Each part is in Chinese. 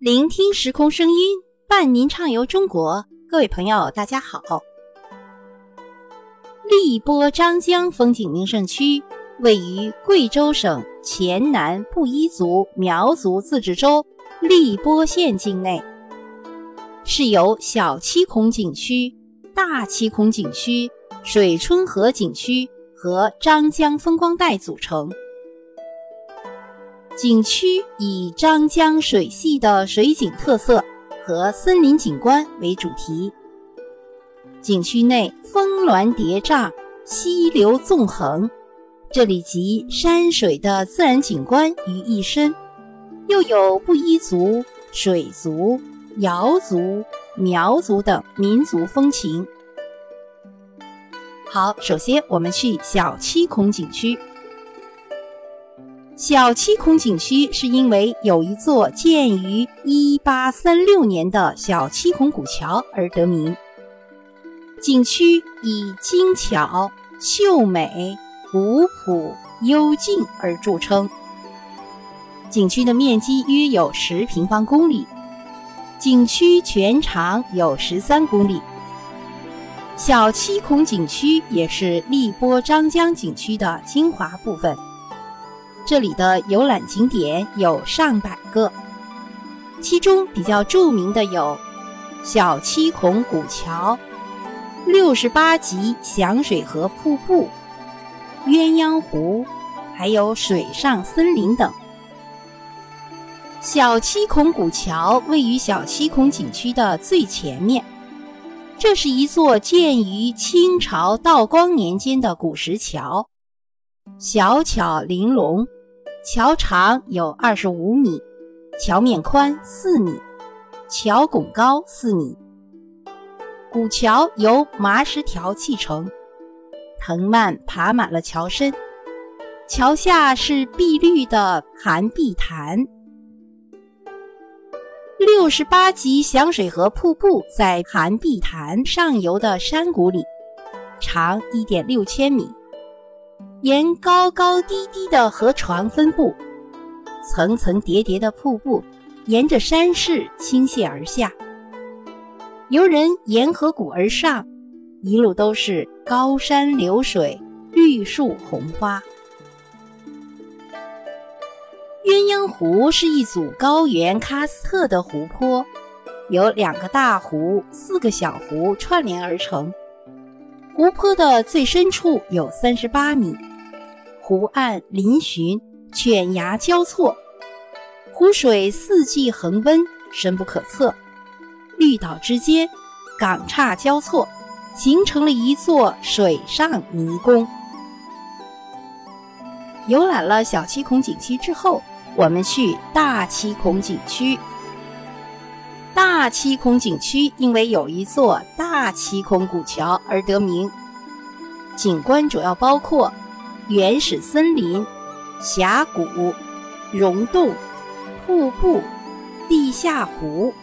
聆听时空声音，伴您畅游中国。各位朋友，大家好。荔波张江风景名胜区位于贵州省黔南布依族苗族自治州荔波县境内，是由小七孔景区、大七孔景区、水春河景区和张江风光带组成。景区以张江水系的水景特色和森林景观为主题。景区内峰峦叠嶂，溪流纵横，这里集山水的自然景观于一身，又有布依族、水族、瑶族、苗族等民族风情。好，首先我们去小七孔景区。小七孔景区是因为有一座建于1836年的小七孔古桥而得名。景区以精巧、秀美、古朴、幽静而著称。景区的面积约有十平方公里，景区全长有十三公里。小七孔景区也是荔波张江景区的精华部分。这里的游览景点有上百个，其中比较著名的有小七孔古桥、六十八级响水河瀑布、鸳鸯湖，还有水上森林等。小七孔古桥位于小七孔景区的最前面，这是一座建于清朝道光年间的古石桥，小巧玲珑。桥长有二十五米，桥面宽四米，桥拱高四米。古桥由麻石条砌成，藤蔓爬满了桥身。桥下是碧绿的寒碧潭。六十八级响水河瀑布在寒碧潭上游的山谷里，长一点六千米。沿高高低低的河床分布，层层叠叠的瀑布沿着山势倾泻而下。游人沿河谷而上，一路都是高山流水、绿树红花。鸳鸯湖是一组高原喀斯特的湖泊，由两个大湖、四个小湖串联而成。湖泊的最深处有三十八米。湖岸嶙峋，犬牙交错，湖水四季恒温，深不可测。绿岛之间，港岔交错，形成了一座水上迷宫。游览了小七孔景区之后，我们去大七孔景区。大七孔景区因为有一座大七孔古桥而得名，景观主要包括。原始森林、峡谷、溶洞、瀑布、地下湖，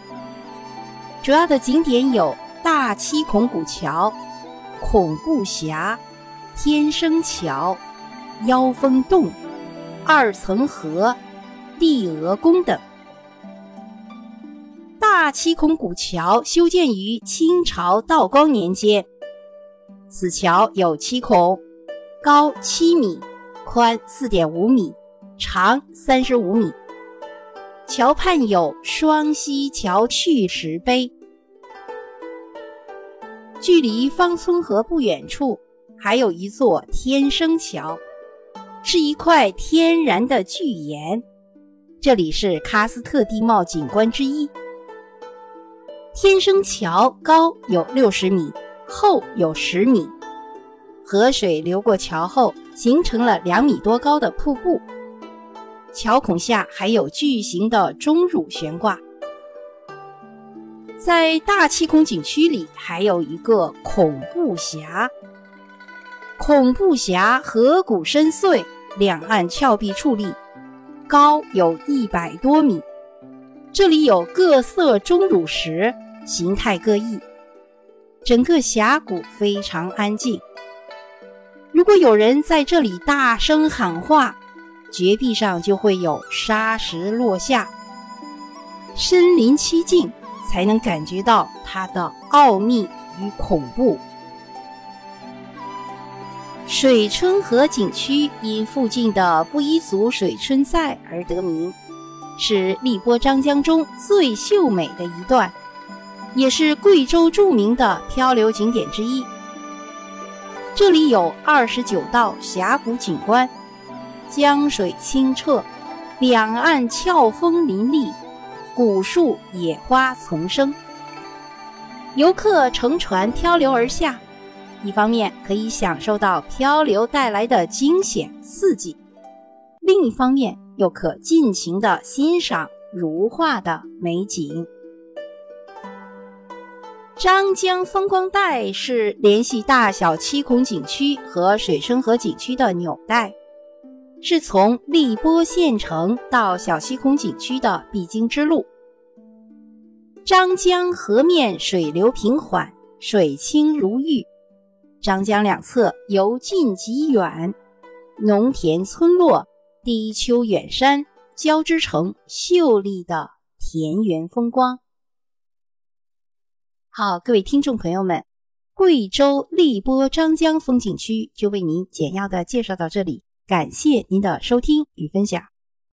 主要的景点有大七孔古桥、孔布峡、天生桥、妖风洞、二层河、帝鹅宫等。大七孔古桥修建于清朝道光年间，此桥有七孔。高七米，宽四点五米，长三十五米。桥畔有双溪桥趣石碑。距离方村河不远处，还有一座天生桥，是一块天然的巨岩。这里是喀斯特地貌景观之一。天生桥高有六十米，厚有十米。河水流过桥后，形成了两米多高的瀑布。桥孔下还有巨型的钟乳悬挂。在大七孔景区里，还有一个孔布峡。孔布峡河谷深邃，两岸峭壁矗立，高有一百多米。这里有各色钟乳石，形态各异。整个峡谷非常安静。如果有人在这里大声喊话，绝壁上就会有沙石落下。身临其境，才能感觉到它的奥秘与恐怖。水春河景区因附近的布依族水春寨而得名，是荔波张江中最秀美的一段，也是贵州著名的漂流景点之一。这里有二十九道峡谷景观，江水清澈，两岸峭峰林立，古树野花丛生。游客乘船漂流而下，一方面可以享受到漂流带来的惊险刺激，另一方面又可尽情的欣赏如画的美景。张江风光带是联系大小七孔景区和水生河景区的纽带，是从荔波县城到小七孔景区的必经之路。张江河面水流平缓，水清如玉，张江两侧由近及远，农田村落、低丘远山交织成秀丽的田园风光。好，各位听众朋友们，贵州荔波张江风景区就为您简要的介绍到这里，感谢您的收听与分享。